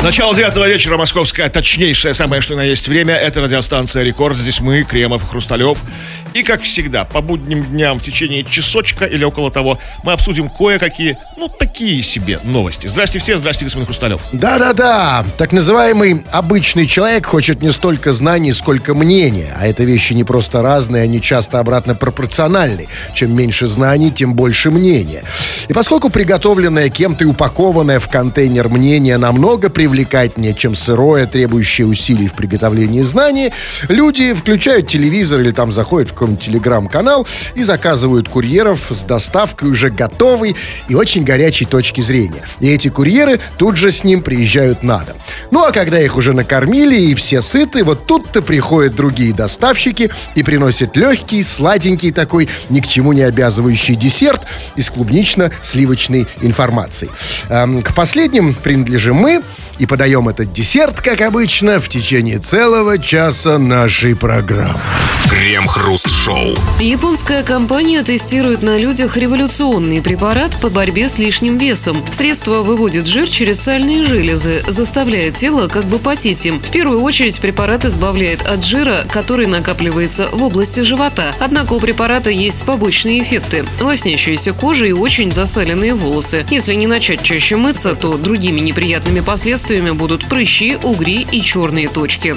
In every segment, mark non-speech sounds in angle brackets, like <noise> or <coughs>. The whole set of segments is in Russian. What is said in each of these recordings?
Начало девятого вечера, московское точнейшее, самое что на есть время. Это радиостанция «Рекорд». Здесь мы, Кремов, Хрусталев. И, как всегда, по будним дням в течение часочка или около того мы обсудим кое-какие, ну, такие себе новости. Здрасте все, здрасте, господин Хрусталев. Да-да-да, так называемый обычный человек хочет не столько знаний, сколько мнения. А это вещи не просто разные, они часто обратно пропорциональны. Чем меньше знаний, тем больше мнения. И поскольку приготовленное кем-то и упакованное в контейнер мнение намного привлекательнее, чем сырое, требующее усилий в приготовлении знания, люди включают телевизор или там заходят в какой-нибудь телеграм-канал и заказывают курьеров с доставкой уже готовой и очень горячей точки зрения. И эти курьеры тут же с ним приезжают на дом. Ну а когда их уже накормили и все сыты, вот тут-то приходят другие доставщики и приносят легкий, сладенький такой, ни к чему не обязывающий десерт из клубнично-сливочной информации. Эм, к последним принадлежим мы и подаем этот десерт, как обычно, в течение целого часа нашей программы. Крем-хруст-шоу. Японская компания тестирует на людях революционный препарат по борьбе с лишним весом. Средство выводит жир через сальные железы, заставляя тело как бы потеть им. В первую очередь препарат избавляет от жира, который накапливается в области живота. Однако у препарата есть побочные эффекты. Лоснящаяся кожа и очень засаленные волосы. Если не начать чаще мыться, то другими неприятными последствиями будут прыщи, угри и черные точки.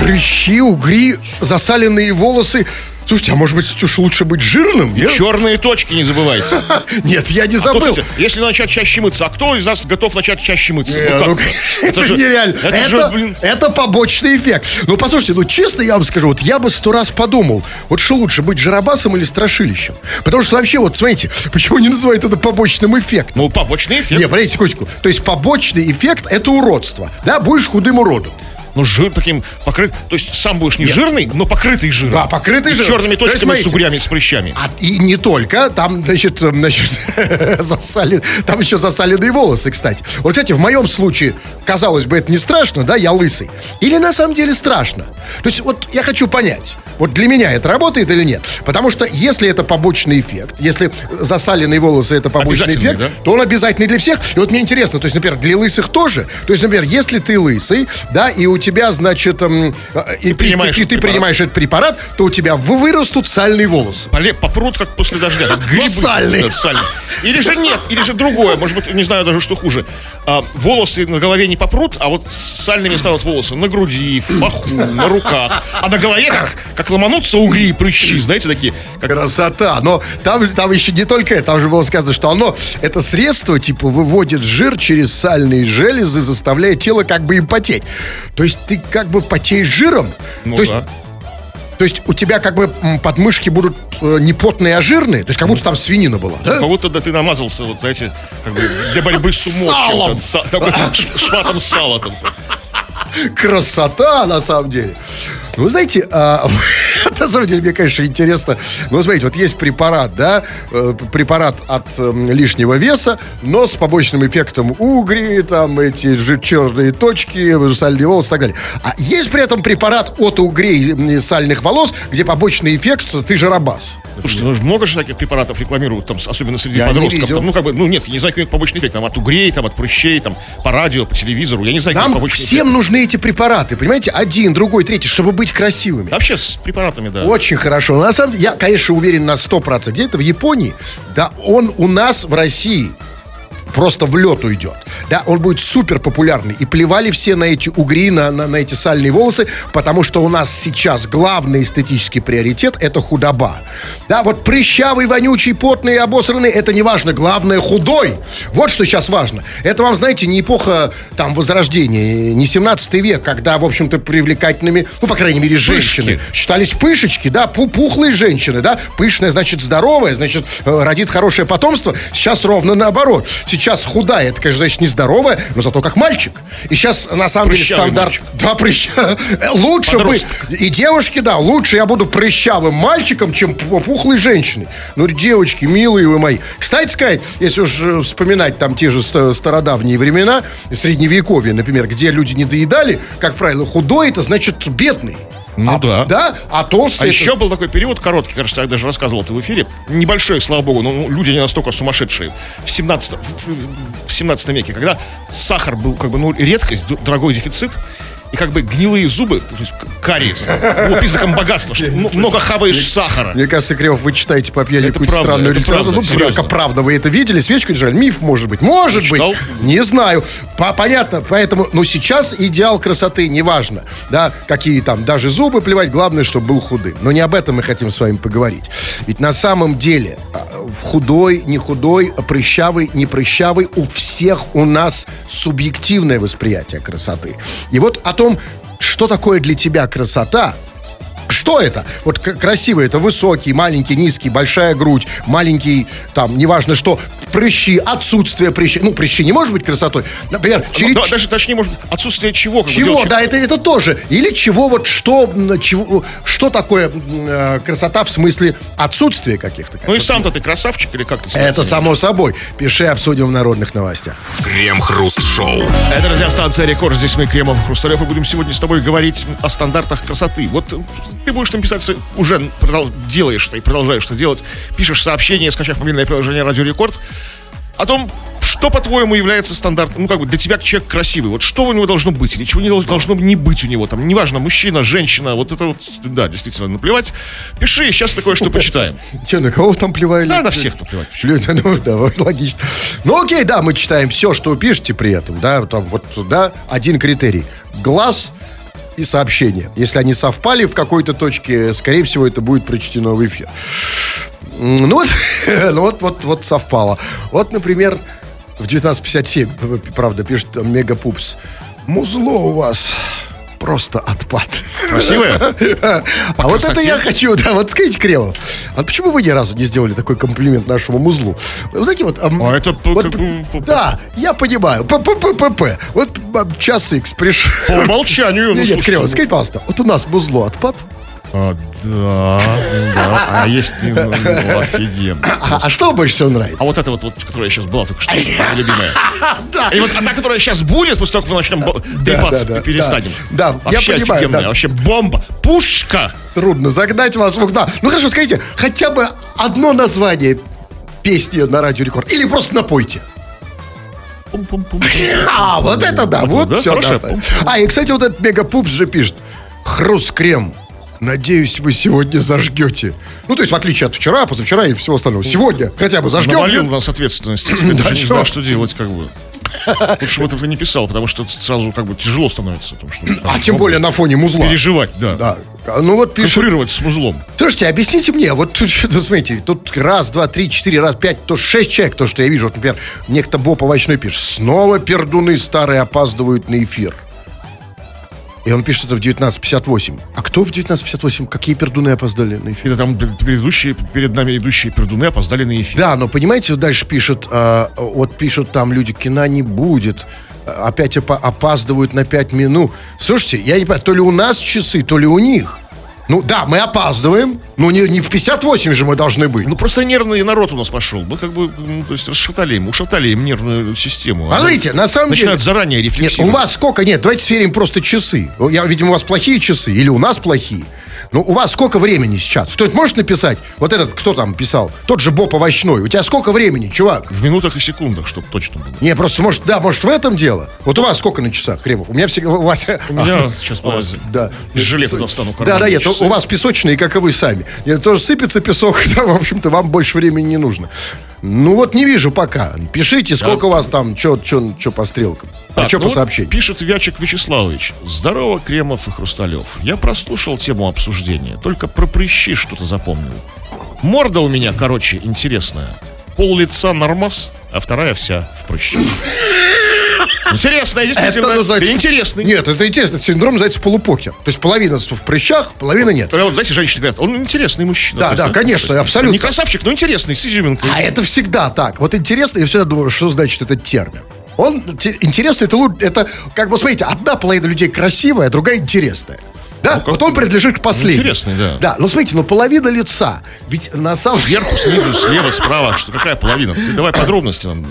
Прыщи, угри, засаленные волосы. Слушайте, а может быть уж лучше быть жирным? И нет? черные точки не забывайте. <laughs> Нет, я не А то, забыл. слушайте, если начать чаще мыться, а кто из нас готов начать чаще мыться? Не, Ну ну, это, <laughs> нереально. Это, Это, же, блин, это побочный эффект. Ну, послушайте, ну, честно я вам скажу, вот я бы сто раз подумал, вот что лучше, быть жиробасом или страшилищем? Потому что вообще, вот, смотрите, <laughs> почему не называют это побочным эффектом? ну, побочный эффект. Не, подождите секундочку. То есть побочный эффект – это уродство. Да, будешь худым уродом. Ну, жир таким покрыт. То есть сам будешь не жирный, но покрытый жиром. Да, покрытый И с жиром. черными То есть, точками, с угрями, с прыщами. А, и не только, там, значит, эм, значит <laughs> засали, там еще засаленные волосы, кстати. Вот, кстати, в моем случае, казалось бы, это не страшно, да, я лысый. Или на самом деле страшно. То есть, вот я хочу понять, вот для меня это работает или нет. Потому что если это побочный эффект, если засаленные волосы это побочный эффект, да? то он обязательный для всех. И вот мне интересно, то есть, например, для лысых тоже. То есть, например, если ты лысый, да, и у тебя, значит, эм, э, и, ты, принимаешь и этот ты препарат. принимаешь этот препарат, то у тебя вы- вырастут сальные волосы. Поле- Попрут, как после дождя. Как грибы. сальные. Да, сальные. Или же нет, или же другое. Может быть, не знаю даже, что хуже. А, волосы на голове не попрут, а вот сальными станут волосы на груди, в паху, на руках. А на голове как, как ломанутся угри и прыщи, знаете, такие. Как Красота. Но там, там еще не только это. Там же было сказано, что оно, это средство, типа, выводит жир через сальные железы, заставляя тело как бы им потеть. То есть ты как бы потеешь жиром. Ну то есть, да. То есть у тебя как бы подмышки будут э, не потные, а жирные. То есть как будто там свинина была, да? Как будто да ты намазался, вот, знаете, как бы для борьбы с умом. Салом. са- такой шматом сала там. красота, на самом деле. Ну, знаете, а, <laughs> на самом деле, мне, конечно, интересно. Ну, смотрите, вот есть препарат, да, э, препарат от эм, лишнего веса, но с побочным эффектом угри, там эти же черные точки, сальные волосы и так далее. А есть при этом препарат от угрей сальных волос, где побочный эффект ты жиробас. Слушайте, ну, много же таких препаратов рекламируют, там, особенно среди Я подростков. Там, ну, как бы, ну, нет, я не знаю, какой побочный эффект. Там, от угрей, там, от прыщей, там, по радио, по телевизору. Я не знаю, Нам побочный всем эффект. нужны эти препараты, понимаете? Один, другой, третий, чтобы быть красивыми. Вообще с препаратами, да. Очень хорошо. На самом деле, я, конечно, уверен на 100%. Где-то в Японии, да, он у нас в России просто в лед уйдет. Да, он будет супер популярный. И плевали все на эти угри, на, на, на эти сальные волосы, потому что у нас сейчас главный эстетический приоритет – это худоба. Да, вот прыщавый, вонючий, потный, обосранный – это не важно. Главное – худой. Вот что сейчас важно. Это вам, знаете, не эпоха там Возрождения, не 17 век, когда, в общем-то, привлекательными, ну, по крайней мере, женщины считались пышечки, да, пу- пухлые женщины, да, пышная, значит, здоровая, значит, э, родит хорошее потомство. Сейчас ровно наоборот. Сейчас худая, это, конечно, значит, нездоровая, но зато как мальчик. И сейчас, на самом деле, Прыщавый стандарт... мальчик. Да, прыща... <laughs> Лучше быть... И девушки, да, лучше я буду прыщавым мальчиком, чем пу- пухлой женщиной. Ну, девочки, милые вы мои. Кстати сказать, если уж э, вспоминать там те же ст- стародавние времена, средневековье, например, где люди не доедали, как правило, худой это значит бедный. Ну а, да. Да? А А толстый... это- еще был такой период короткий, кажется, я даже рассказывал это в эфире. Небольшой, слава богу, но люди не настолько сумасшедшие. В 17, в, в 17 веке, когда сахар был как бы ну, редкость, дорогой дефицит, и как бы гнилые зубы, то есть кариес, было признаком богатства, что много хаваешь сахара. Мне кажется, Кремов, вы читаете по пьяни какую-то правда, странную литературу. правда, ну, как правда, вы это видели? Свечку держали? Миф, может быть. Может быть. Не знаю. По- понятно. Поэтому, ну, сейчас идеал красоты неважно. Да, какие там, даже зубы плевать, главное, чтобы был худым. Но не об этом мы хотим с вами поговорить. Ведь на самом деле а, худой, не худой, прыщавый, не прыщавый, у всех у нас субъективное восприятие красоты. И вот о том, что такое для тебя красота, что это? Вот к- красивый, это высокий, маленький, низкий, большая грудь, маленький, там, неважно что, прыщи, отсутствие прыщей. Ну, прыщи не может быть красотой. Например, Ну, через... да, даже точнее, может, отсутствие чего? Чего, делать? да, это, это тоже. Или чего, вот что, чего, что такое э, красота в смысле отсутствия каких-то Ну и сам-то ты красавчик или как ты себя Это само собой. Пиши, обсудим в народных новостях. Крем-хруст-шоу. Это радиостанция Рекорд. Здесь мы, Кремов Хрусталев, и будем сегодня с тобой говорить о стандартах красоты. Вот ты будешь там писать, уже делаешь это и продолжаешь это делать. Пишешь сообщение, скачав мобильное приложение Радио Рекорд, о том, что, по-твоему, является стандартом, ну, как бы, для тебя человек красивый. Вот что у него должно быть, или чего не долж- должно не быть у него, там, неважно, мужчина, женщина, вот это вот, да, действительно, наплевать. Пиши, сейчас такое, что почитаем. <laughs> Че, на кого там плевали? Да, на всех наплевать. <laughs> Ну, да, логично. Ну, окей, да, мы читаем все, что вы пишете при этом, да, там вот, да, один критерий. Глаз и сообщение. Если они совпали в какой-то точке, скорее всего, это будет прочтено в эфир. Ну вот, <laughs> ну вот, вот, вот совпало. Вот, например, в 1957, правда, пишет Мегапупс. Музло у вас просто отпад. Красивая? <laughs> А вот это я хочу, да, вот скажите, Кремов, а почему вы ни разу не сделали такой комплимент нашему музлу? Вы знаете, вот... А это вот, Да, я понимаю, ПППП. Вот час икс пришел. По умолчанию. ну, Нет, Кремов, ну, скажите, пожалуйста, вот у нас музло отпад, А, да, да. А есть ну, ну, офигенно. а, а что вам больше всего нравится? А вот эта вот, вот, которая сейчас была только что, любимая. <laughs> И вот а та, которая сейчас будет, после того, как мы начнем трепаться, да, да, перестанем. да. Да, я Вообще понимаю, офигенная, да. вообще бомба, пушка. Трудно загнать вас в угол. Ну хорошо, скажите, хотя бы одно название песни на радио рекорд. Или просто напойте. <laughs> А, вот это да, вот да, все. А, и, кстати, вот этот мегапупс же пишет. Хруст-крем. Надеюсь, вы сегодня зажгете. Ну, то есть, в отличие от вчера, позавчера и всего остального. Сегодня хотя бы зажгем. Навалил нас ответственности. Я <laughs> Да, даже не чё? знал, что делать, как бы. Лучше бы этого не писал, потому что сразу как бы тяжело становится. Потому что, А тем более на фоне музла. Переживать, да. Да. Ну вот пишет. Конкурировать с музлом. Слушайте, объясните мне, вот тут, смотрите, тут раз, два, три, четыре, раз, пять, то шесть человек, то, что я вижу. Вот, например, некто Боб Овощной пишет. Снова пердуны старые опаздывают на эфир. И он пишет это в 1958. А кто в 1958? Какие пердуны опоздали на эфир? Там предыдущие, перед нами идущие пердуны опоздали на эфир. Да, но понимаете, дальше пишут, э, вот пишут там люди, кино не будет, опять опа- опаздывают на 5 минут. Слушайте, я не понимаю, то ли у нас часы, то ли у них. Ну да, мы опаздываем, но не, не в 58 же мы должны быть. Ну, просто нервный народ у нас пошел. Мы как бы, ну, то есть, расшатали им, ушатали им нервную систему. А Она видите, на самом Начинают деле... заранее Нет, у рефлексировать. вас сколько? Нет, давайте сверим просто часы. Я, видимо, у вас плохие часы, или у нас плохие. Ну, у вас сколько времени сейчас? Кто-нибудь может написать? Вот этот, кто там писал? Тот же Боб Овощной. У тебя сколько времени, чувак? В минутах и секундах, чтобы точно было. Не, просто, может, да, может, в этом дело. Вот у вас сколько на часах, Кремов? У меня всегда... У вас... <laughs> У меня <laughs> сейчас полазит. да. Из жилета достану Да, да, нет, у вас песочные, как и вы сами. Тоже сыпется песок, <laughs> да, в общем-то, вам больше времени не нужно. Ну вот не вижу пока. Пишите, сколько у вас там, что по стрелкам. А Так, что ну по вот сообщениям. Пишет Вячик Вячеславович. Здорово, Кремов и Хрусталев. Я прослушал тему обсуждения. Только про прыщи что-то запомнил. Морда у меня, короче, интересная. Пол лица нормас, а вторая вся в прыщи. <laughs> Интересная, действительно. Это называется- Интересный. Нет, это интересно. Этот синдром называется полупокер. То есть половина в прыщах, половина нет. Тогда вот, знаете, женщины говорят, он интересный мужчина. Да, да, ну, конечно, абсолютно. Не красавчик, но интересный, с изюминкой. А это всегда так. Вот интересно, я всегда думаю, что значит этот термин. Он те- интересный, это, это, как бы, смотрите, одна половина людей красивая, а другая интересная. Да, как- вот он принадлежит к последнему. Интересный, да. Да, но смотрите, но половина лица, ведь на самом деле... Сверху, снизу, слева, справа. Что, какая половина? Ты давай подробности нам.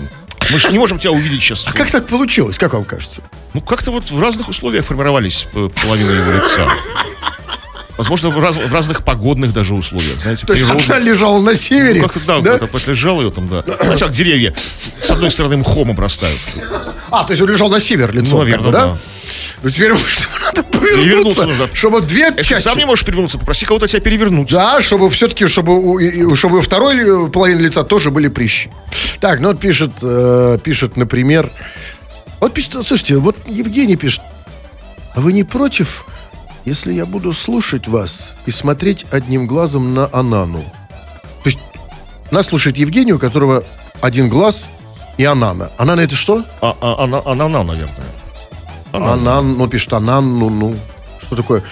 Мы же не можем тебя увидеть сейчас. А как так получилось, как вам кажется? Ну, как-то вот в разных условиях формировались э, половина его лица. Возможно, в, раз- в разных погодных даже условиях, знаете, То есть природных. она лежала на севере. Ну, как-то, да, да? как-то подлежал ее там, да. Хотя деревья с одной стороны мхом обрастают. А, то есть он лежал на север лицом, Ну, наверное, как бы, да? да. Ну, теперь может, Перевернуться нужно. чтобы две Если части... сам не можешь перевернуться, попроси кого-то тебя перевернуть. Да, чтобы все-таки, чтобы у, чтобы у второй э, половины лица тоже были прыщи. Так, ну вот пишет, э, пишет, например, вот пишет, слушайте, вот Евгений пишет, а вы не против, если я буду слушать вас и смотреть одним глазом на Анану? То есть нас слушает Евгений, у которого один глаз и Анана. Анана это что? А, а, она, она, наверное. Анан, ну пишет Анан, ну, ну, что такое?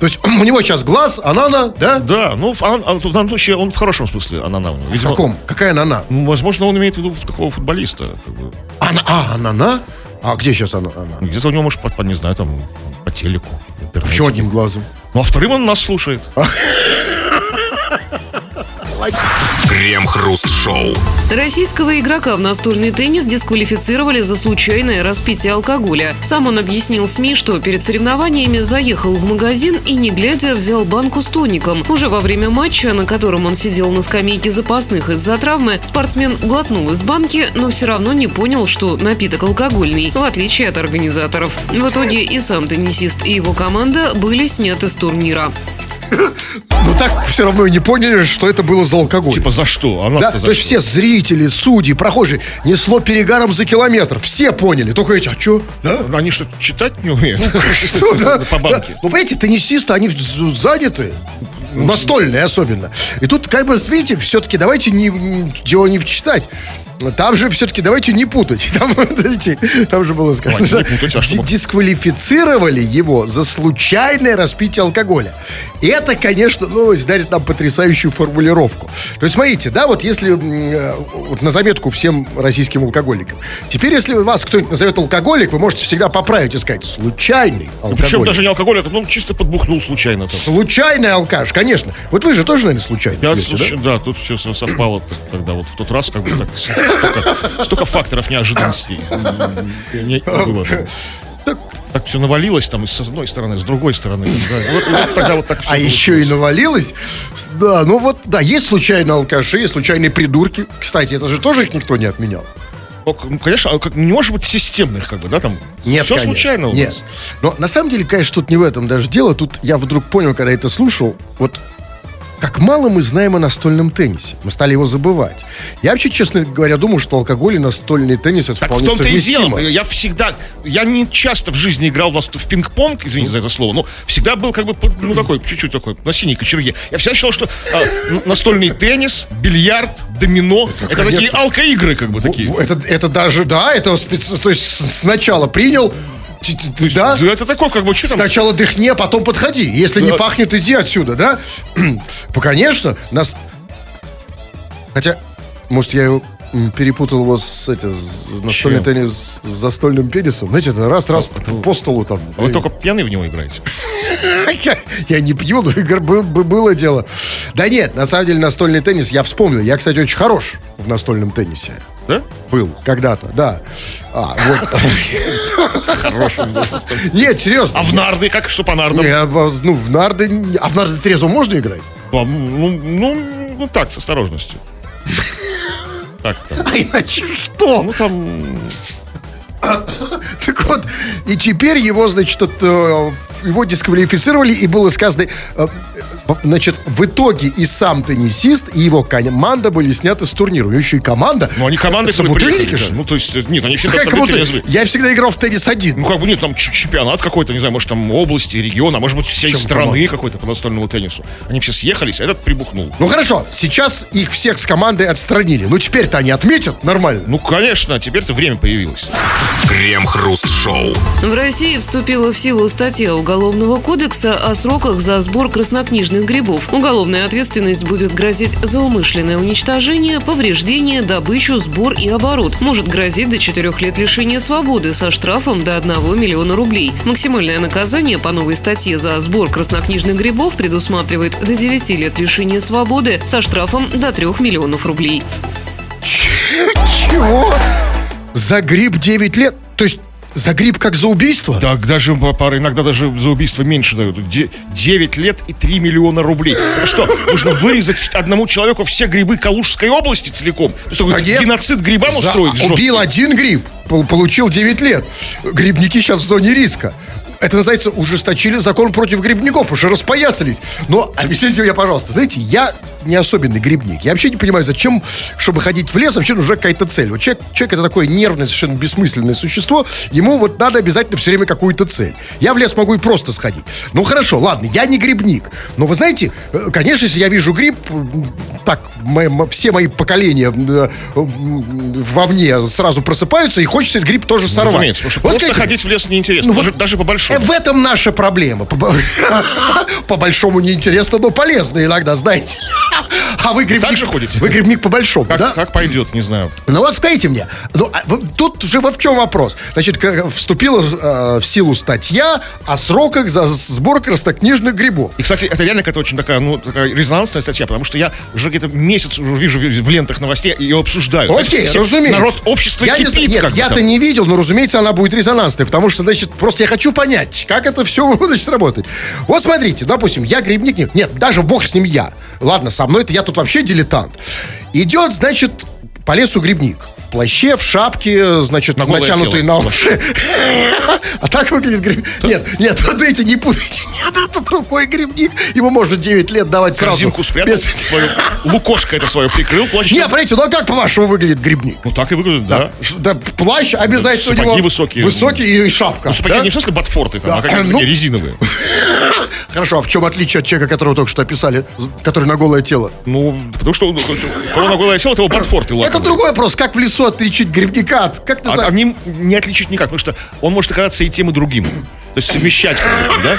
То есть <clears throat> у него сейчас глаз, Анана, да? Да, ну, в, а- а- в данном случае он в хорошем смысле Анана. у него. В Видимо, каком? Какая Анана? ну, возможно, он имеет в виду такого футболиста. как бы. Ана, а, Анана? А где сейчас она? она? Где-то у него, может, по, по- не знаю, там, по телеку. Почему одним глазом? Ну, а вторым он нас слушает. <laughs> Крем-хруст-шоу. Российского игрока в настольный теннис дисквалифицировали за случайное распитие алкоголя. Сам он объяснил СМИ, что перед соревнованиями заехал в магазин и, не глядя, взял банку с тоником. Уже во время матча, на котором он сидел на скамейке запасных из-за травмы, спортсмен глотнул из банки, но все равно не понял, что напиток алкогольный, в отличие от организаторов. В итоге и сам теннисист, и его команда были сняты с турнира. Но так все равно и не поняли, что это было за алкоголь. Типа за что? А да? нас-то То за есть все зрители, судьи, прохожие несло перегаром за километр. Все поняли. Только эти, а что? Да? Они что, читать не умеют? <laughs> Что, да? По банке. Ну, понимаете, теннисисты, они заняты. Настольные особенно. И тут, как бы, видите, все-таки давайте не, дело не читать. Там же все-таки давайте не путать. <laughs> Там, там же было сказано. Давайте путать, а Дисквалифицировали его за случайное распитие алкоголя. И это, конечно, новость дарит нам потрясающую формулировку. То есть, смотрите, да, вот если э, вот на заметку всем российским алкоголикам. Теперь, если вас кто-нибудь назовет алкоголик, вы можете всегда поправить и сказать случайный алкоголик. Причем даже не алкоголик, ну, чисто подбухнул случайно. Там. Случайный алкаш, конечно. Вот вы же тоже, наверное, случайный. Я, пьете, да? слушай, да? тут все совпало тогда, вот в тот раз, как бы так, столько, столько факторов неожиданностей не- не было. Так все навалилось там и с одной стороны, с другой стороны. да. Вот, вот тогда вот так все А еще и навалилось. Да, ну вот, да, есть случайные алкаши, есть случайные придурки. Кстати, это же тоже их никто не отменял. Ну, конечно, а как- не может быть системных, как бы, да, там. все конечно. случайно у Нет. нас. Но на самом деле, конечно, тут не в этом даже дело. Тут я вдруг понял, когда это слушал, вот как мало мы знаем о настольном теннисе. Мы стали его забывать. Я вообще, честно говоря, думаю, что алкоголь и настольный теннис это Так в вполне том-то и дело. Я всегда, я не часто в жизни играл в, в пинг-понг, извините за это слово, но всегда был как бы, ну такой, чуть-чуть такой, на синей кочерге. Я всегда считал, что а, настольный теннис, бильярд, домино, это, такие конечно. алкоигры как бы такие. Это, это даже, да, это специ- то есть сначала принял, да, Это такое, как бы, что там? Сначала дыхни, а потом подходи. Если не Да. пахнет, иди отсюда, да? <clears throat> Конечно, нас... Хотя, может, я его, перепутал его с, это, с настольный Чем? теннис с застольным пенисом. Знаете, это раз-раз по столу там. А Вы только пьяный в него играете. <laughs> Я, я не пью, но игр был- бы- было дело. Да нет, на самом деле настольный теннис, я вспомнил. Я, кстати, очень хорош в настольном теннисе. Да? Был когда-то, да. А, вот. <laughs> Хорошим был. Нет, серьезно. А в нарды, как, что по нардам? Не, а, ну, в нарды... А в нарды трезво можно играть? А, Ну, ну, ну, так, с осторожностью. Так, так. А иначе что? Ну, там... Так вот, и теперь его, значит, э, его дисквалифицировали, и было сказано, э, значит, в итоге и сам теннисист, и его команда были сняты с турнира. У него еще и команда. Ну, они команды собутыльники, приехали, что да. Ну, то есть, нет, они всегда команда? трезвы. Я всегда играл в теннис один. Ну, как бы нет, там чемпионат какой-то, не знаю, может, там области, региона, а может быть, всей чем страны какой-то по настольному теннису. Они все съехались, а этот прибухнул. Ну хорошо, сейчас их всех с командой отстранили. Ну теперь-то они отметят нормально. Ну, конечно, теперь-то время появилось. Крем-хруст-шоу. В России вступила в силу статья Уголовного кодекса о сроках за сбор краснокнижных грибов. Уголовная ответственность будет грозить за умышленное уничтожение, повреждение, добычу, сбор и оборот. Может грозить до 4 лет лишения свободы со штрафом до 1 миллиона рублей. Максимальное наказание по новой статье за сбор краснокнижных грибов предусматривает до 9 лет лишения свободы со штрафом до 3 миллионов рублей. Чего? За гриб 9 лет? То есть За гриб как за убийство? Так даже по- иногда даже за убийство меньше дают. Де- 9 лет и 3 миллиона рублей. Это что, нужно вырезать одному человеку все грибы Калужской области целиком? То есть такой Да нет. геноцид грибам За- устроить жесткий? убил один гриб, пол- получил 9 лет. Грибники сейчас в зоне риска. Это называется ужесточили закон против грибников, потому что распоясались. Но объясните мне, пожалуйста, знаете, я не особенный грибник. Я вообще не понимаю, зачем, чтобы ходить в лес, вообще нужна какая-то цель. Вот человек, человек это такое нервное, совершенно бессмысленное существо, ему вот надо обязательно все время какую-то цель. Я в лес могу и просто сходить. Ну хорошо, ладно, я не грибник. Но вы знаете, э, конечно, если я вижу гриб, м, так, мои- все мои поколения э, во мне сразу просыпаются, и хочется этот гриб тоже сорвать. Разумеется, потому что Вот просто скажите, ходить в лес неинтересно, Ну даже, вот- даже по Э, большому. В этом наша проблема. По, <laughs> по большому неинтересно, но полезно иногда, знаете. А вы грибник... Так же ходите? Вы грибник по большому, Как, да? как пойдет, не знаю. Ну вот скажите мне, ну, а тут же во в чем вопрос? Значит, вступила э, в силу статья о сроках за сбор краснокнижных грибов. И, кстати, это реально какая-то очень такая, ну, такая резонансная статья, потому что я уже где-то месяц уже вижу в лентах новостей, ее обсуждают. Окей, Знаете, разумеется. Народ, общество я не кипит. знаю- Нет, я-то не видел, но, разумеется, она будет резонансной, потому что, значит, просто я хочу понять, как это все <laughs> значит, работает. Вот смотрите, допустим, я грибник, не- нет, даже бог с ним я. Ладно, со мной это я тут вообще дилетант. Идет, значит, по лесу грибник. Плаще, в шапке, значит, На натянутые тело. на уши. <laughs> А так выглядит грибник. Нет, нет, вот эти не путайте. <laughs> Нет, это другой грибник. Ему может 9 лет давать сразу. Корзинку спрятал, без- свою, лукошко это свое прикрыл плащом. Не, понимаете, ну а как, по-вашему, выглядит грибник? Ну так и выглядит, да. Да, плащ обязательно у Сапоги него высокие. Высокий и шапка. Ну, сапоги да? не в смысле ботфорты, там, Да. а какие-то Ну. такие резиновые. <laughs> Хорошо, а в чем отличие от человека, которого только что описали, который на голое тело? Ну, потому что у кого на голое тело, того ботфорты Это другой вопрос. Как в лесу отличить грибника от... Как ты А, знаешь? а ним не отличить никак, потому что он может оказаться и тем, и другим. То есть совмещать, да?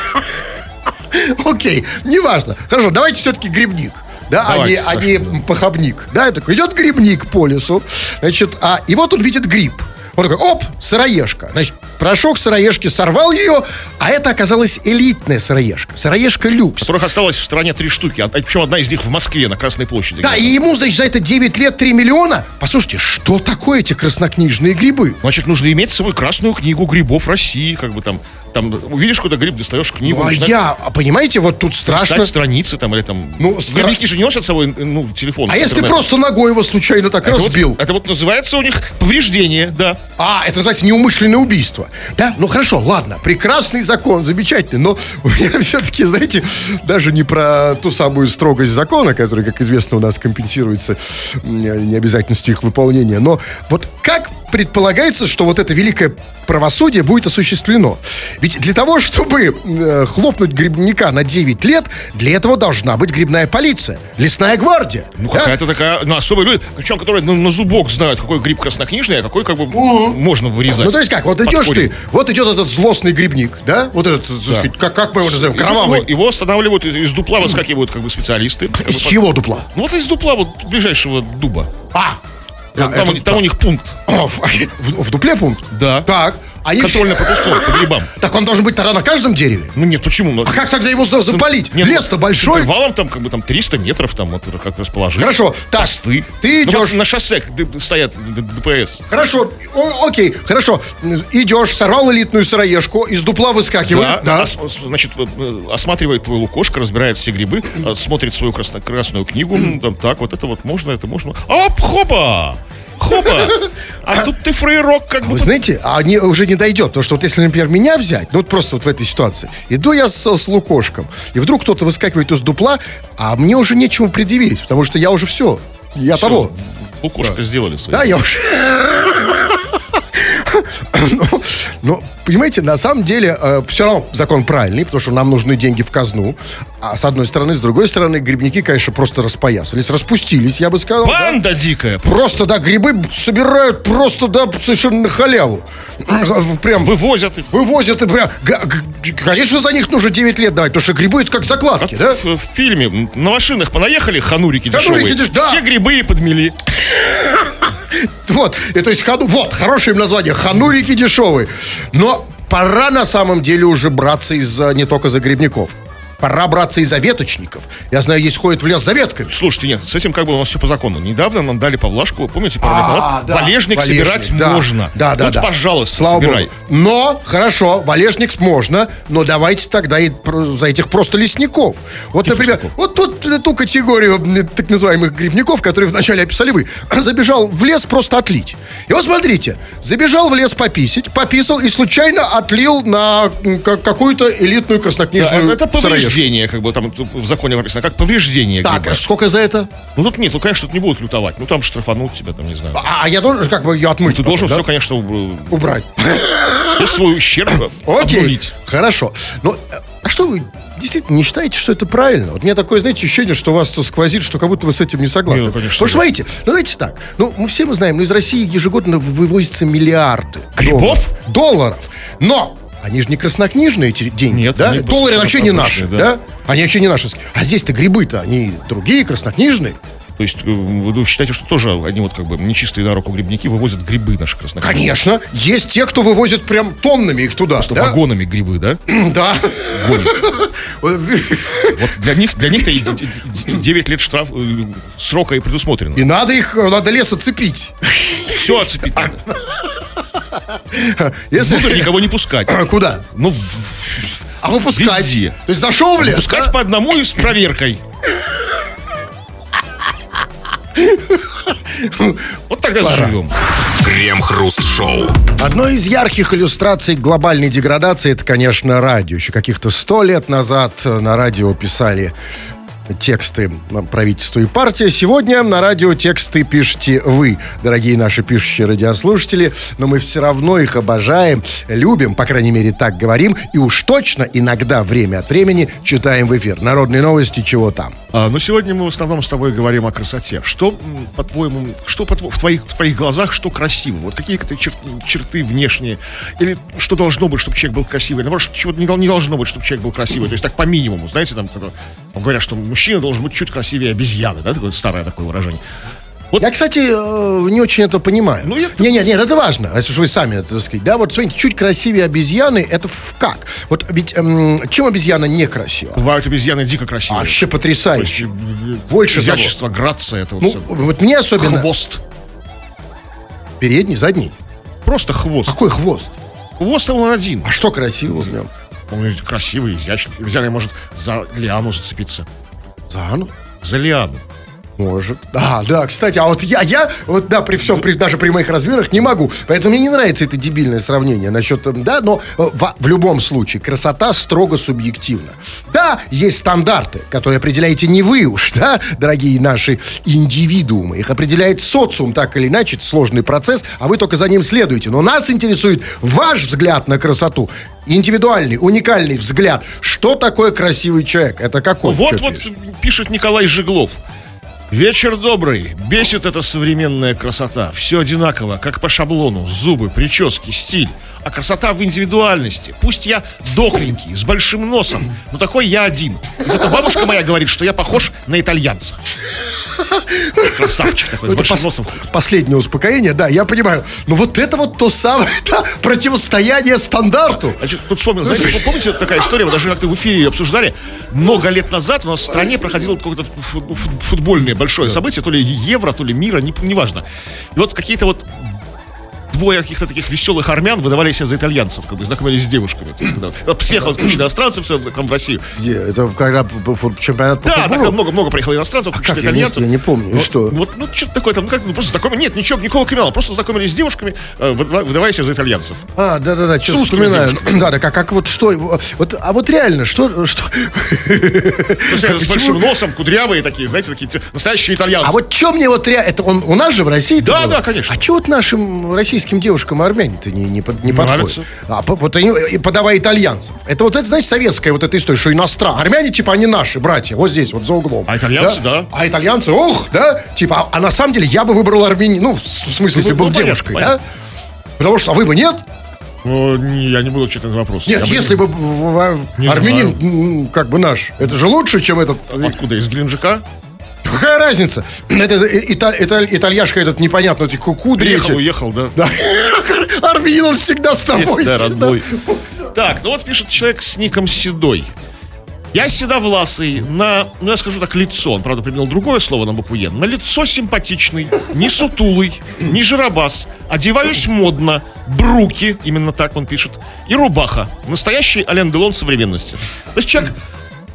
<laughs> Окей, неважно. Хорошо, давайте все-таки грибник. Да, а не, а не хорошо, похабник. Да, такой идет грибник по лесу, значит, а, и вот он видит гриб. Он такой, оп, сыроежка. Значит, прошел к сыроежке, сорвал ее, а это оказалась элитная сыроежка. Сыроежка люкс. Которых осталось в стране три штуки. а- Причем одна из них в Москве, на Красной площади. Да, и ему, значит, за это 9 лет 3 миллиона. Послушайте, что такое эти краснокнижные грибы? Значит, нужно иметь с собой красную книгу грибов России, как бы там, там увидишь какой-то гриб, достаешь книгу, Ну, а начинаешь я, а понимаете, вот тут страшно. страницы там или там. Ну, стра- Грибники же не носят с собой, ну, телефон. А если ты просто ногой его случайно так это разбил? Вот, это вот называется у них повреждение, да. А, это называется неумышленное убийство. Да? Ну хорошо, ладно, прекрасный закон, замечательный, но <laughs> у меня все-таки, знаете, даже не про ту самую строгость закона, которая, как известно, у нас компенсируется необязательностью их выполнения. Но вот как предполагается, что вот это великое правосудие будет осуществлено? Ведь для того, чтобы э, хлопнуть грибника на 9 лет, для этого должна быть грибная полиция, лесная гвардия. Ну, да? какая-то такая, ну, особые люди, причем, которые ну, на зубок знают, какой гриб краснокнижный, а какой, как бы, можно вырезать. Ну, то есть как, вот идешь ты, вот идет этот злостный грибник, да? Вот этот, так сказать, как, как мы его назовем, И кровавый. Его, его останавливают, из, из дупла выскакивают, как бы, специалисты. Как Из бы, чего дупла? Ну, вот из дупла, вот, ближайшего дуба. А! Там, это- у них- там у них пункт. <coughs> В, в дупле пункт? Да. Так. Они... Контрольно-пропускной по грибам. Так он должен быть тогда на каждом дереве? Ну нет, почему? Ну, А как тогда его за- запалить? Нет, Лес-то ну, большой. Интервалом там, как бы, там 300 метров, там, вот, как расположить. Хорошо, так, Посты. ты Ну, идешь- вот на шоссе д- стоят д- ДПС. Хорошо, о- окей, хорошо. Идешь, сорвал элитную сыроежку, из дупла выскакивает. Да, ос- ос- значит, э, осматривает твой лукошко, разбирает все грибы, э, смотрит свою красно- красную книгу, м, <clears throat> там, так, вот это вот можно, это можно. Оп, хопа! Хопа! А тут ты фрейрок как Вы бы... знаете, а не, уже не дойдет. Потому что вот если, например, меня взять, ну вот просто вот в этой ситуации, иду я с, с лукошком, и вдруг кто-то выскакивает из дупла, а мне уже нечему предъявить, потому что я уже все. Я того. Лукошко сделали свое. Да, я уже... <laughs> Ну, ну, понимаете, на самом деле все равно закон правильный, потому что нам нужны деньги в казну. А с одной стороны, с другой стороны, грибники, конечно, просто распоясались, распустились, я бы сказал. да. Банда дикая. Просто, да, грибы собирают просто, да, совершенно на халяву. <clears throat> Прям Вывозят их. вывозят и прям... Конечно, за них нужно 9 лет давать, потому что грибы это как закладки, да? В, в фильме на машинах понаехали ханурики, Ханурики дешевые. деш- да. Все грибы и подмели. Вот, и то есть, хану, вот, хорошее им название, ханурики дешевые. Но пора на самом деле уже браться из не только за грибников. Пора браться и за веточников. Я знаю, есть ходят в лес за ветками. Слушайте, нет, с этим как бы у нас все по закону. Недавно нам дали поблажку, помните, пару лет А, назад, да, валежник, валежник, собирать да. можно. Да, да, вот, да. пожалуйста, Слава собирай. Богу. Но, хорошо, валежник можно, но давайте тогда и за этих просто лесников. Вот, например, вот тут э, ту категорию так называемых грибников, которые вначале описали вы, <clears throat> забежал в лес просто отлить. И вот смотрите, забежал в лес пописить, пописал и случайно отлил на какую-то элитную Да, краснокнижную это сыроежку. Повреждение, как бы там в законе прописано, как повреждение Так, гриба. сколько за это? Ну тут нет, ну конечно, тут не будут лютовать. Ну там штрафанут тебя, там, не знаю. А, а я должен как бы ее отмыть. Ты потом, должен да? все, конечно, уб- убрать. весь свой ущерб Окей, обнулить. хорошо. Ну, а что вы действительно не считаете, что это правильно? Вот у меня такое, знаете, ощущение, что у вас тут сквозит, что как будто вы с этим не согласны. Не, ну, конечно, Потому что, смотрите, ну, давайте так. Ну, мы все мы знаем, ну, из России ежегодно вывозятся миллиарды Грибов? долларов. долларов. Но они же не краснокнижные эти деньги, Нет, да? Доллары вообще не наши, да. да? Они вообще не наши. А здесь-то грибы-то, они другие, краснокнижные. То есть э, вы считаете, что тоже они вот как бы нечистые на руку грибники вывозят грибы наши краснокнижные? Конечно, есть те, кто вывозит прям тоннами их туда. Что да? вагонами грибы, да? <clears throat> Да. <laughs> Вот для них, для них-то и <laughs> д- д- 9 лет штраф э, срока и предусмотрено. И надо их, э, надо лес оцепить. Все оцепить надо. <laughs> Если... Внутрь никого не пускать. <clears throat> Куда? Ну, в- А выпускать? Везде. То есть зашел в лес? пускать да? по одному и с проверкой. Вот тогда заживем. Крем-хруст-шоу. Одной из ярких иллюстраций глобальной деградации это, конечно, радио. Еще каких-то сто лет назад на радио писали тексты правительства и партия. Сегодня на радио тексты пишете вы, дорогие наши пишущие радиослушатели. Но мы все равно их обожаем, любим, по крайней мере, так говорим. И уж точно иногда время от времени читаем в эфир. Народные новости, чего там. А, но сегодня мы в основном с тобой говорим о красоте. Что, по-твоему, что по в, твоих, в твоих глазах, что красиво? Вот какие-то чер- черты внешние? Или что должно быть, чтобы человек был красивый? Наоборот, чего не, не должно быть, чтобы человек был красивый? То есть так по минимуму, знаете, там говорят, что мужчина должен быть чуть красивее обезьяны, да, такое старое такое выражение. Я, кстати, э, не очень это понимаю. Ну, я- Не, нет, нет, это важно. Если уж вы сами это сказать. Да, вот смотрите, чуть красивее обезьяны, это в- как? Вот ведь эм, чем обезьяна некрасива? Бывают обезьяны дико красивые. Вообще То есть, потрясающе. э, Больше того. изящество, грация, это вот Ну, всё. вот мне особенно... хвост. Передний, задний. Просто хвост. Какой хвост? Хвост он один. А что красивого в нем? Он красивый, изящный. Обезьяна может за лиану зацепиться. Зану? За лиану. Может. Да, да, кстати, а вот я, я, вот да, при всем, при, даже при моих размерах не могу. Поэтому мне не нравится это дебильное сравнение насчет, эм, да, но э, в, в любом случае красота строго субъективна. Да, есть стандарты, которые определяете не вы уж, да, дорогие наши индивидуумы. Их определяет социум, так или иначе, это сложный процесс, а вы только за ним следуете. Но нас интересует ваш взгляд на красоту. Индивидуальный, уникальный взгляд. Что такое красивый человек? Это какой? Вот, вот пишет? пишет Николай Жиглов. Вечер добрый. Бесит эта современная красота. Все одинаково, как по шаблону. Зубы, прически, стиль. А красота в индивидуальности. Пусть я дохленький, с большим носом, но такой я один. И зато бабушка моя говорит, что я похож на итальянца. Красавчик такой, с большим носом. Последнее успокоение, да, я понимаю. Но вот это вот то самое <laughs> да, противостояние стандарту. Значит, тут вспомнил, знаете, вы помните такая история, мы даже как-то в эфире обсуждали, много лет назад у нас в стране проходило какое-то фу- фу- футбольное большое событие, то ли Евро, то ли Мира, не- неважно. И вот какие-то вот двое каких-то таких веселых армян выдавали себя за итальянцев, как бы знакомились с девушками. То есть, когда вот <laughs> всех куча иностранцев все там в Россию. Где? Это когда чемпионат по Да, так много-много приехало иностранцев, куча как? Итальянцев. я не помню, Вот- что? Вот, ну, что-то такое там, ну, как, ну, просто знакомы. Нет, ничего, никакого криминала, просто знакомились с девушками, э, выдава- выдавая себя за итальянцев. А, да-да-да, что вспоминаю. Да, да, как, как вот что, вот, а вот реально, что, что... С большим носом, кудрявые такие, знаете, такие настоящие итальянцы. А вот что мне вот реально, это он, у нас же в России Да, да, конечно. А что вот нашим российским девушкам армяне-то не, не, под- не подходят? А, вот и подавая итальянцев. Это вот это, значит, советская вот эта история, что иностранные. Армяне, типа, они наши братья, вот здесь, вот за углом. А итальянцы, да. А итальянцы, ох, да? Типа, а, а на самом деле я бы выбрал армянин, ну, в смысле, если Ну, был ну, девушкой, понятно. да? Потому что, а вы бы нет? Ну, не, я не буду отвечать на этот вопрос. Нет, Я бы- если бы в- Не армянин, м, как бы наш, это же лучше, чем этот... Откуда? Из Геленджика? Какая разница? Это, ита- ита- итальяшка этот непонятно, эти ку- кудри Приехал, уехал, да. Да. <laughs> Армянин, он всегда с тобой. Да, всегда. родной. <laughs> Так, ну вот пишет человек с ником Седой. Я седовласый, на, ну я скажу так, лицо, он, правда, применил другое слово на букву Е, на лицо симпатичный, не сутулый, не жиробас, одеваюсь модно, бруки, именно так он пишет, и рубаха. Настоящий Ален Делон современности. То есть человек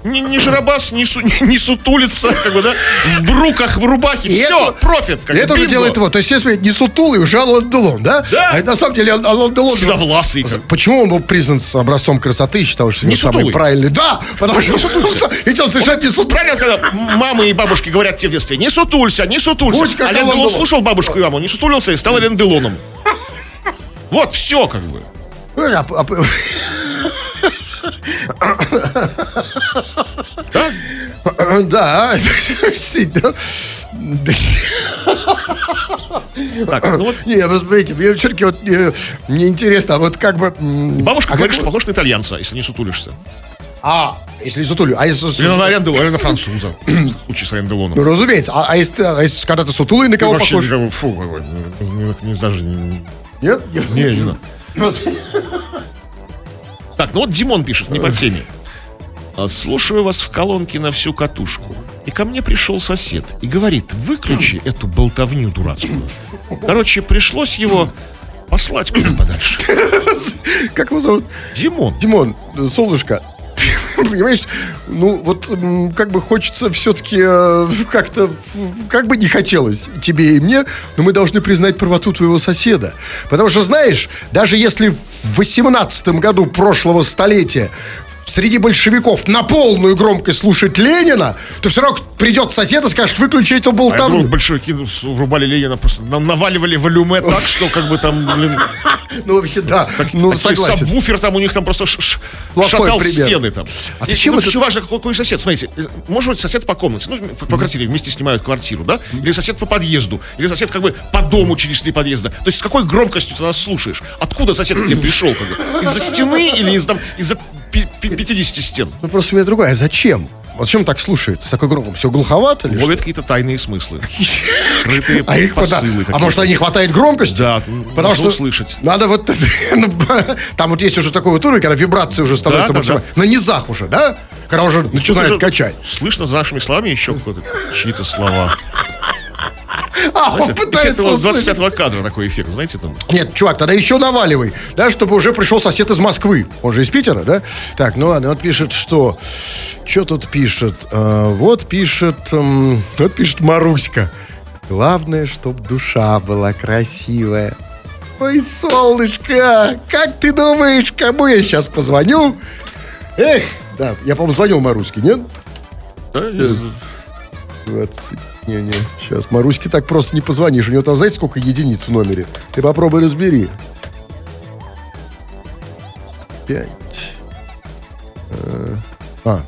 не, не жиробас, не, су, <laughs> не, не сутулится, как бы, да, в бруках, в рубахе, И все, это- профит. Как Это уже бинго. делает его. То есть, если не сутулый, уже Алан Делон, да? Да. А это на самом деле Алан Делон... Седовласый. Почему он был признан с образцом красоты и считал, что Не он самый сутулый. правильный? Да, потому что ведь он совершенно не сутулый. Правильно, когда мамы и бабушки говорят тебе в детстве, не сутулься, не сутулься. Будь как Алан Делон слушал бабушку и маму, не сутулился и стал Ален Делоном. Вот, все как бы. А, а, <laughs> Да? Действительно. Так, ну вот Не, вы мне все-таки вот э, мне интересно, а вот как бы... бабушка а говорит, что похож на итальянца, если не сутулишься. А, если сутулю, а если... Или на Ален Делон, или на француза. <clears throat> В случае с Ален Ну, разумеется. А, а если, а если когда ты сутулый, на кого Вообще, похож? никого- фу, не- не- даже не... Нет? Не, не надо. Так, ну вот Димон пишет, не по теме. А, Слушаю вас в колонке на всю катушку. И ко мне пришел сосед и говорит, выключи эту болтовню дурацкую. Короче, пришлось его послать куда подальше. <laughs> Как его зовут? Димон. Димон, э, солнышко, <laughs> понимаешь, ну вот как бы хочется все-таки э, как-то, как бы не хотелось тебе и мне, но мы должны признать правоту твоего соседа. Потому что, знаешь, даже если в 18 году прошлого столетия среди большевиков на полную громкость слушать Ленина, то все равно придет сосед и скажет, выключи эту А я думал, болтовню. большевики врубали Ленина, просто на- наваливали волюме так, что как бы там, блин, <laughs> Ну, вообще, да, ну, такие согласен. сабвуфер там у них там просто ш- ш- шатал пример. стены там. А И зачем вот это- еще важно, какой, какой сосед. Смотрите, может быть сосед по комнате, ну, по, по квартире вместе снимают квартиру, да? Или сосед по подъезду, или сосед как бы по дому через три подъезда. То есть с какой громкостью ты нас слушаешь? Откуда сосед к тебе пришел? Как бы? Из-за стены или из, там, из-за 50 стен? Ну, просто у меня другая. Зачем? Вот зачем так слушается? С такой громкостью? Все глуховато или? Ловят какие-то тайные смыслы. <laughs> Скрытые А их посылы. А может, не хватает громкости? Да, Потому что услышать. надо вот... <laughs> ну, <laughs> Там вот есть уже такой вот уровень, когда вибрация уже становится максимально... На низах уже, да? Когда уже начинает Тут же качать. Слышно за нашими словами еще какие-то чьи-то слова. А, он пытается вот с услышать. 25 кадра такой эффект, знаете, там. Нет, чувак, тогда еще наваливай, да, чтобы уже пришел сосед из Москвы. Он же из Питера, да? Так, ну ладно, вот пишет, что... Что тут пишет? А, вот пишет... м, вот пишет Маруська. Главное, чтоб душа была красивая. Ой, солнышко, как ты думаешь, кому я сейчас позвоню? Эх, да, я, по-моему, звонил Маруське, нет? Да, 20. Не-не, сейчас Маруське так просто не позвонишь. У него там, знаете, сколько единиц в номере? Ты попробуй разбери. Пять. Э, А.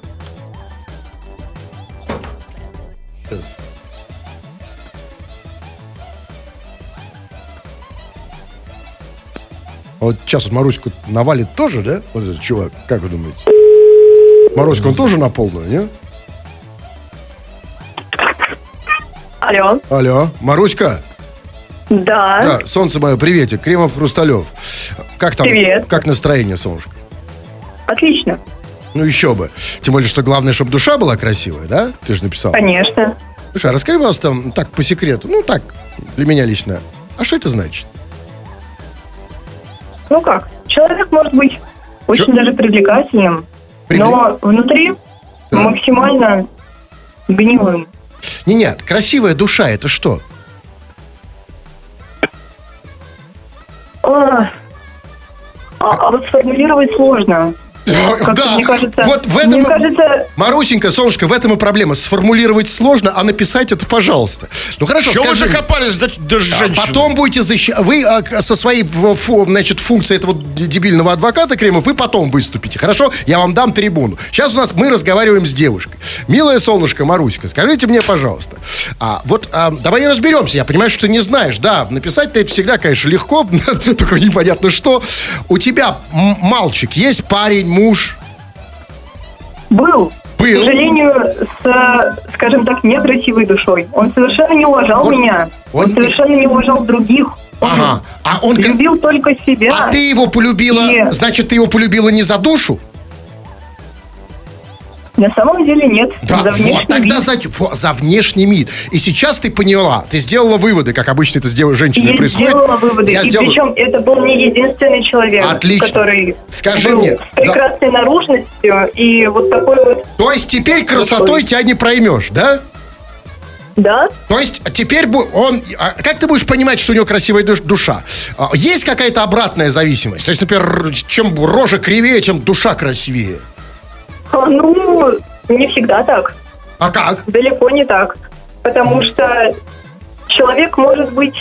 А вот сейчас вот Маруську навалит тоже, да? Вот этот чувак, как вы думаете? Маруську он тоже на полную, нет? Алло. Алло, Маруська? Да. Да, солнце мое, приветик. Кремов Хрусталев. Как там? Привет. Как настроение, солнышко? Отлично. Ну еще бы. Тем более, что главное, чтобы душа была красивая, да? Ты же написал. Конечно. Слушай, а расскажи, пожалуйста, там, так, по секрету. Ну, так, для меня лично. А что это значит? Ну как, человек может быть очень Чё? даже привлекательным, Привле- но внутри Да. максимально гнилым. Не, нет, красивая душа это что? А, а- а вот сформулировать сложно. Как да, мне кажется, вот в этом... мне и- кажется, Марусенька, солнышко, в этом и проблема. Сформулировать сложно, а написать это, пожалуйста. Ну хорошо, Чего вы скажи. мне. докопались до, до А женщины? Потом будете защищать... Вы а, со своей фу- значит, функцией этого дебильного адвоката Кремов, вы потом выступите. Хорошо? Я вам дам трибуну. Сейчас у нас мы разговариваем с девушкой. Милая солнышко Маруська, скажите мне, пожалуйста. А, вот а, давай разберемся. Я понимаю, что ты не знаешь. Да, написать-то это всегда, конечно, легко. <laughs> Только непонятно что. У тебя мальчик есть парень, муж? Был. К Был. сожалению, с, скажем так, некрасивой душой. Он совершенно не уважал Он- меня. он Он, совершенно не уважал других. Он Ага. А он... любил только себя. А ты его полюбила... Нет. Значит, ты его полюбила не за душу? На самом деле нет. Да, За вот тогда вид. за, за внешний вид. И сейчас ты поняла, ты сделала выводы, как обычно это с дев- женщиной Я происходит. сделала выводы. Я и сделал- причем это был не единственный человек, Отлично. который Скажи был мне, с прекрасной наружностью и вот такой вот, То есть теперь красотой тебя не проймешь, да? да, То есть теперь он... а как ты будешь понимать, что у него красивая душ- душа? А, Есть какая-то обратная зависимость? То есть, например, чем рожа кривее, тем душа красивее. А, ну, не всегда так. А как? Далеко не так. Потому что человек может быть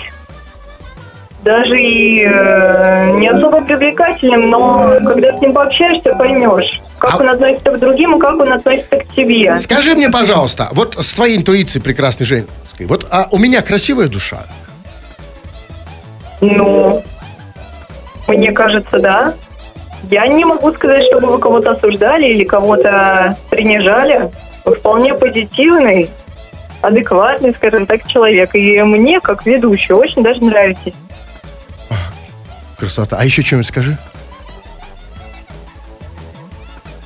даже и э, не особо привлекательным, но когда с ним пообщаешься, поймешь, как А- он относится к другим и как он относится к тебе. Скажи мне, пожалуйста, вот с твоей интуицией прекрасной женской, вот а у меня красивая душа? Ну, мне кажется, да. Я не могу сказать, чтобы вы кого-то осуждали или кого-то принижали. Вы вполне позитивный, адекватный, скажем так, человек. И мне, как ведущий, очень даже нравитесь. Красота. А еще что-нибудь скажи.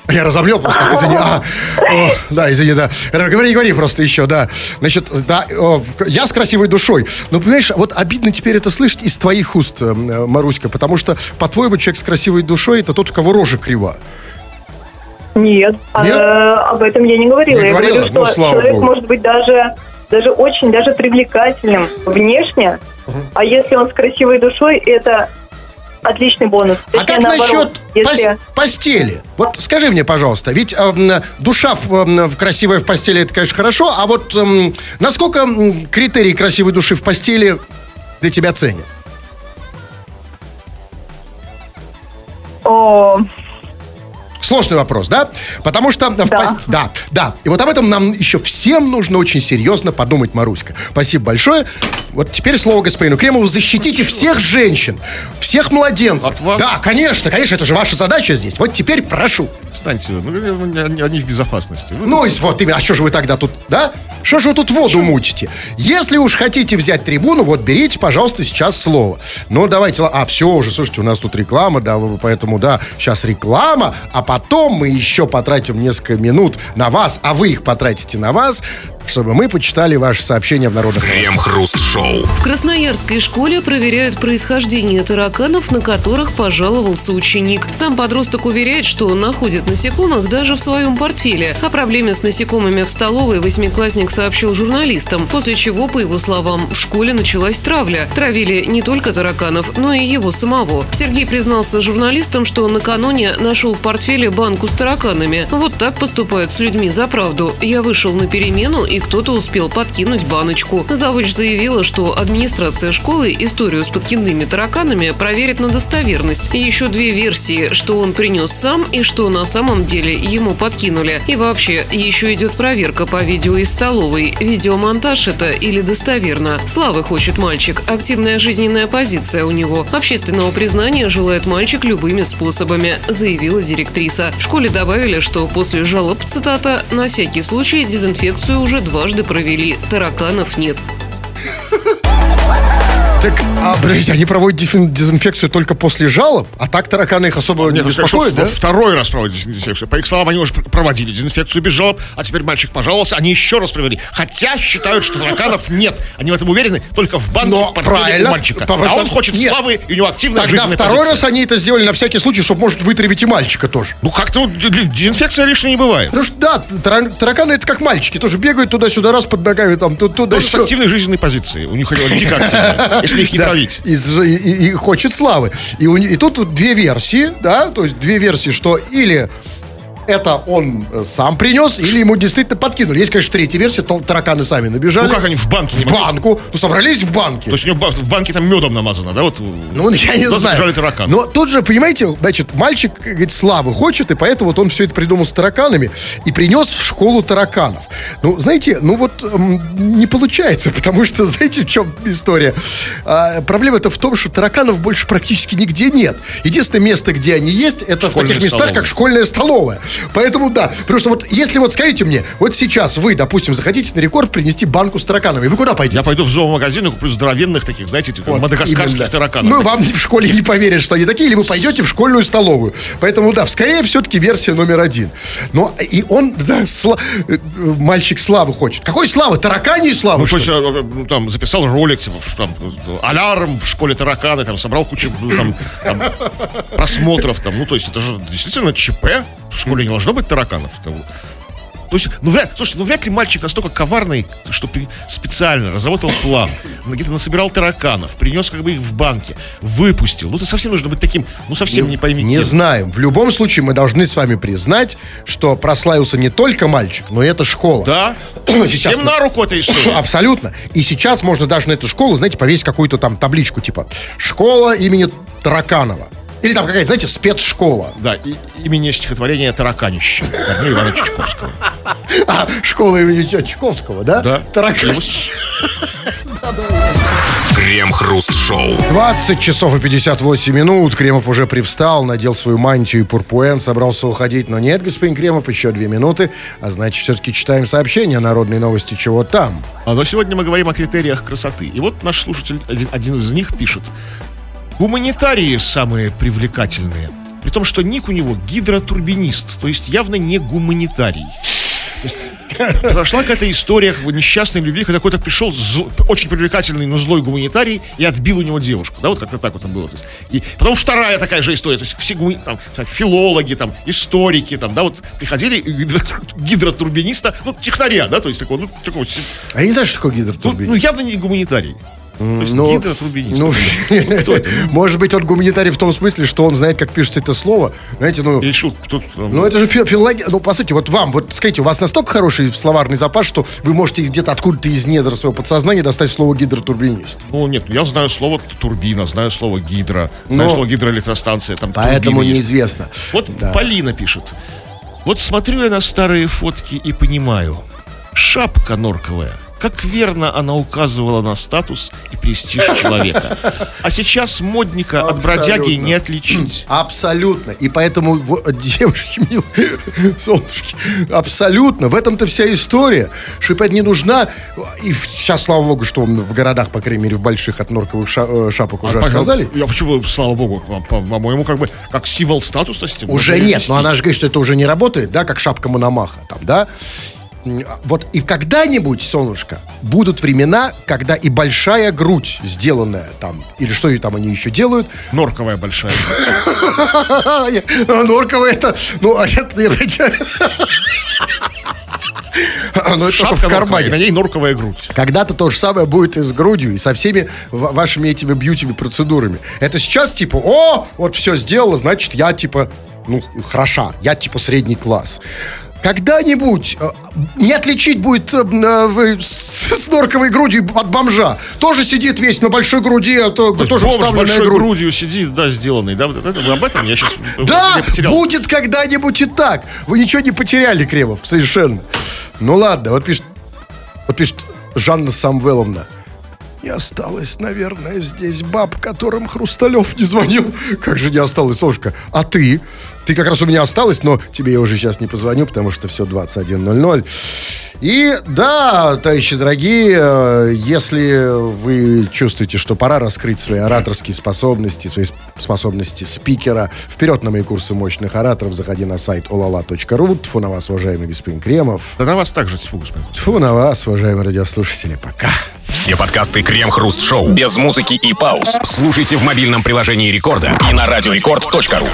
Я разомлел просто, <laughs> извини. А, о, да, извини, да. Говори, говори просто еще, да. Значит, да, о, я с красивой душой. Но, понимаешь, вот обидно теперь это слышать из твоих уст, э, э, Маруська, потому что, по-твоему, человек с красивой душой это тот, у кого рожа крива. Нет, а, Нет? э, об этом я не говорила. Не я говорила? говорю, Ну, что человек богу. может быть даже, даже очень даже привлекательным внешне, а если он с красивой душой, это отличный бонус. А как Точнее, насчет наоборот, если... пос- постели? Вот скажи мне, пожалуйста, ведь э, душа в, м, в красивая в постели, это, конечно, хорошо, а вот м, насколько критерии красивой души в постели для тебя ценят? О, Сложный вопрос, да? Потому что Да. пост- Да, да. И вот об этом нам еще всем нужно очень серьезно подумать, Маруська. Спасибо большое. Вот теперь слово господину Кремову. Защитите всех женщин, всех младенцев. От вас? Да, конечно, конечно, это же ваша задача здесь. Вот теперь прошу. Встаньте, ну, они, в безопасности. Вы- Ну, и вот именно. А что же вы тогда тут, да? Что же вы тут воду мутите? Если уж хотите взять трибуну, вот берите, пожалуйста, сейчас слово. Ну, давайте, а, все уже, слушайте, у нас тут реклама, да, поэтому, да, сейчас реклама, а потом мы еще потратим несколько минут на вас, а вы их потратите на вас, чтобы мы почитали ваши сообщения в народных. Крем-хруст-шоу. В Красноярской школе проверяют происхождение тараканов, на которых пожаловался ученик. Сам подросток уверяет, что находит насекомых даже в своем портфеле. О проблеме с насекомыми в столовой восьмиклассник сообщил журналистам, после чего, по его словам, в школе началась травля. Травили не только тараканов, но и его самого. Сергей признался журналистам, что накануне нашел в портфеле банку с тараканами. Вот так поступают с людьми за правду. Я вышел на перемену, и кто-то успел подкинуть баночку. Завуч заявила, что администрация школы историю с подкидными тараканами проверит на достоверность. И еще две версии, что он принес сам и что на самом деле ему подкинули. И вообще, еще идет проверка по видео из столовой. Видеомонтаж это или достоверно. Славы хочет мальчик. Активная жизненная позиция у него. Общественного признания желает мальчик любыми способами, заявила директриса. В школе добавили, что после жалоб, цитата, на всякий случай дезинфекцию уже дважды провели. Тараканов нет. Так, а, подождите, они проводят дезинфекцию только после жалоб, а так тараканы их особо не ну, беспокоят, да? Второй раз проводят дезинфекцию. По их словам, они уже пр- проводили дезинфекцию без жалоб, а теперь мальчик пожаловался, они еще раз провели. Хотя считают, что тараканов <laughs> нет. Они в этом уверены только в банке Но в правильно, мальчика. а он хочет нет. славы, и у него активная Тогда второй позиция. раз они это сделали на всякий случай, чтобы, может, вытравить и мальчика тоже. Ну, как-то дезинфекция лишней не бывает. Что, да, тара- тараканы это как мальчики, тоже бегают туда-сюда, раз под ногами, там, тут, туда, Тоже с активной жизненной позицией. У них дико активные, <laughs> если их не Да, травить. И, и- и- и хочет славы. И, у и тут две версии, да, то есть две версии, что или это он э, сам принес, или ему действительно подкинули. Есть, конечно, третья версия, тараканы сами набежали. Ну, как они в банке В банку. Ну, собрались в банке. То есть у него ба- в банке там медом намазано, да? Вот, Ну, я не знаю. тараканы. Но тут же, понимаете, значит, мальчик, как говорит, славы хочет, и поэтому вот он все это придумал с тараканами и принес в школу тараканов. Ну, знаете, ну вот не получается, <laughs> потому что, знаете, в чем история? А, проблема-то в том, что тараканов больше практически нигде нет. Единственное место, где они есть, это в Школьные таких местах, столовые. как школьная столовая. Поэтому да. Потому что вот если вот скажите мне, вот сейчас вы, допустим, захотите на рекорд принести банку с тараканами, вы куда пойдете? Я пойду в зоомагазин и куплю здоровенных таких, знаете, этих Вот, мадагаскарских именно. тараканов. Ну, вам в школе не поверят, что они такие, или вы пойдете в школьную столовую. Поэтому, да, скорее все-таки версия номер один. Но и он, да, сла- э, мальчик славы хочет. Какой славы? Тараканьей славы, Ну, то есть, э, ну, там, записал ролик, типа, что там, э, алярм в школе тараканы, там, собрал кучу, ну, там, там, просмотров, там, ну, то есть, это же действительно ЧП, в школе не должно быть тараканов. там. То есть, ну, вряд, слушай, ну, вряд ли мальчик настолько коварный, что специально разработал план, где-то насобирал тараканов, принес как бы их в банке, выпустил. Ну, ты совсем нужно быть таким, ну, совсем не пойми Не кем. знаем. В любом случае, мы должны с вами признать, что прославился не только мальчик, но и эта школа. Да, <clears throat> Сейчас всем на руку эта история. <clears throat> Абсолютно. И сейчас можно даже на эту школу, знаете, повесить какую-то там табличку, типа «Школа имени Тараканова». Или там какая-то, знаете, спецшкола. Да, и, имени стихотворения «Тараканище» Корнея Ивановича Чайковского. <laughs> А, школа имени Чайковского, да? Да. Тараканище. Крем-хруст-шоу. 20 часов и 58 минут. Кремов уже привстал, надел свою мантию и пурпуэн, собрался уходить. Но нет, господин Кремов, еще две минуты. А значит, все-таки читаем сообщение народной новости «Чего там?». А, Но сегодня мы говорим о критериях красоты. И вот наш слушатель, один, один из них пишет. Гуманитарии самые привлекательные. При том, что ник у него гидротурбинист, то есть явно не гуманитарий. Прошла какая-то история как бы, несчастной любви, когда какой-то пришел зл- очень привлекательный, но злой гуманитарий и отбил у него девушку. Да, вот как-то так вот там было. То есть, и потом вторая такая же история. То есть все гумани- там, филологи, там, историки, там, да, вот приходили гидротурбиниста, ну, технаря, да, то есть такого, ну, такого, А я не знаю, что такое ну, гидротурбинист. ну, явно не гуманитарий. То есть Ну, гидротурбинист. <laughs> ну, Кто это? Может быть, он гуманитарий в том смысле, что он знает, как пишется это слово. Знаете, ну... Решил, кто там, Ну, это же фи- филология. Ну, по сути, вот вам, вот скажите, у вас настолько хороший словарный запас, что вы можете где-то откуда-то из недр своего подсознания достать слово гидротурбинист. Ну, нет, ну, я знаю слово турбина, знаю слово гидро, знаю Но- слово гидроэлектростанция, там Поэтому турбины есть. неизвестно. Вот Да. Полина пишет. Вот смотрю я на старые фотки и понимаю. Шапка норковая. Как верно она указывала на статус и престиж человека. А сейчас модника от бродяги Абсолютно. не отличить. Абсолютно. И поэтому, во- девушки, <laughs> милые, солнышки, абсолютно. В этом-то вся история. Это не нужна. И сейчас, слава богу, что в городах, по крайней мере, в больших от норковых э, шапок уже А, отказали. Я почему, слава богу, по- по- по-моему, как бы как символ статусности. Уже нет, но она же говорит, что это уже не работает, да, как шапка Мономаха, там, да. М, Вот и когда-нибудь, солнышко, будут времена, когда и большая грудь, сделанная там, или что и там они еще делают, Норковая большая. <laughs> Норковая это, ну, а это, А, ну, <laughs> это Шапка в кармане. на ней норковая грудь. Когда-то то же самое будет и с грудью, и со всеми ва- вашими этими бьюти-процедурами. Это сейчас типа, о, вот все сделала, значит, я типа, ну, хороша, я типа средний класс. Когда-нибудь э, не отличить будет э, э, <laughs> с, норковой грудью от бомжа. Тоже сидит весь на большой груди, а то, То тоже бомж большой грудь. грудью сидит, да, сделанный. Да, это, об этом я сейчас <laughs> Да, потерял. будет когда-нибудь и так. Вы ничего не потеряли, Кремов, совершенно. Ну ладно, вот пишет, вот пишет Жанна Самвеловна. Не осталось, наверное, здесь баб, которым Хрусталев не звонил. <laughs> Как же не осталось, Солнышко? А ты? Ты как раз у меня осталась, но тебе я уже сейчас не позвоню, потому что все 21.00. И да, товарищи дорогие, э, если вы чувствуете, что пора раскрыть свои ораторские способности, свои способности спикера, вперед на мои курсы мощных ораторов, заходи на сайт olala.ru. Тьфу на вас, уважаемый господин Кремов. Да на вас также тьфу, господин. Тьфу на вас, уважаемые радиослушатели. Пока. Все подкасты Крем-хруст-шоу без музыки и пауз. Слушайте в мобильном приложении Рекорда и на радиорекорд.ру.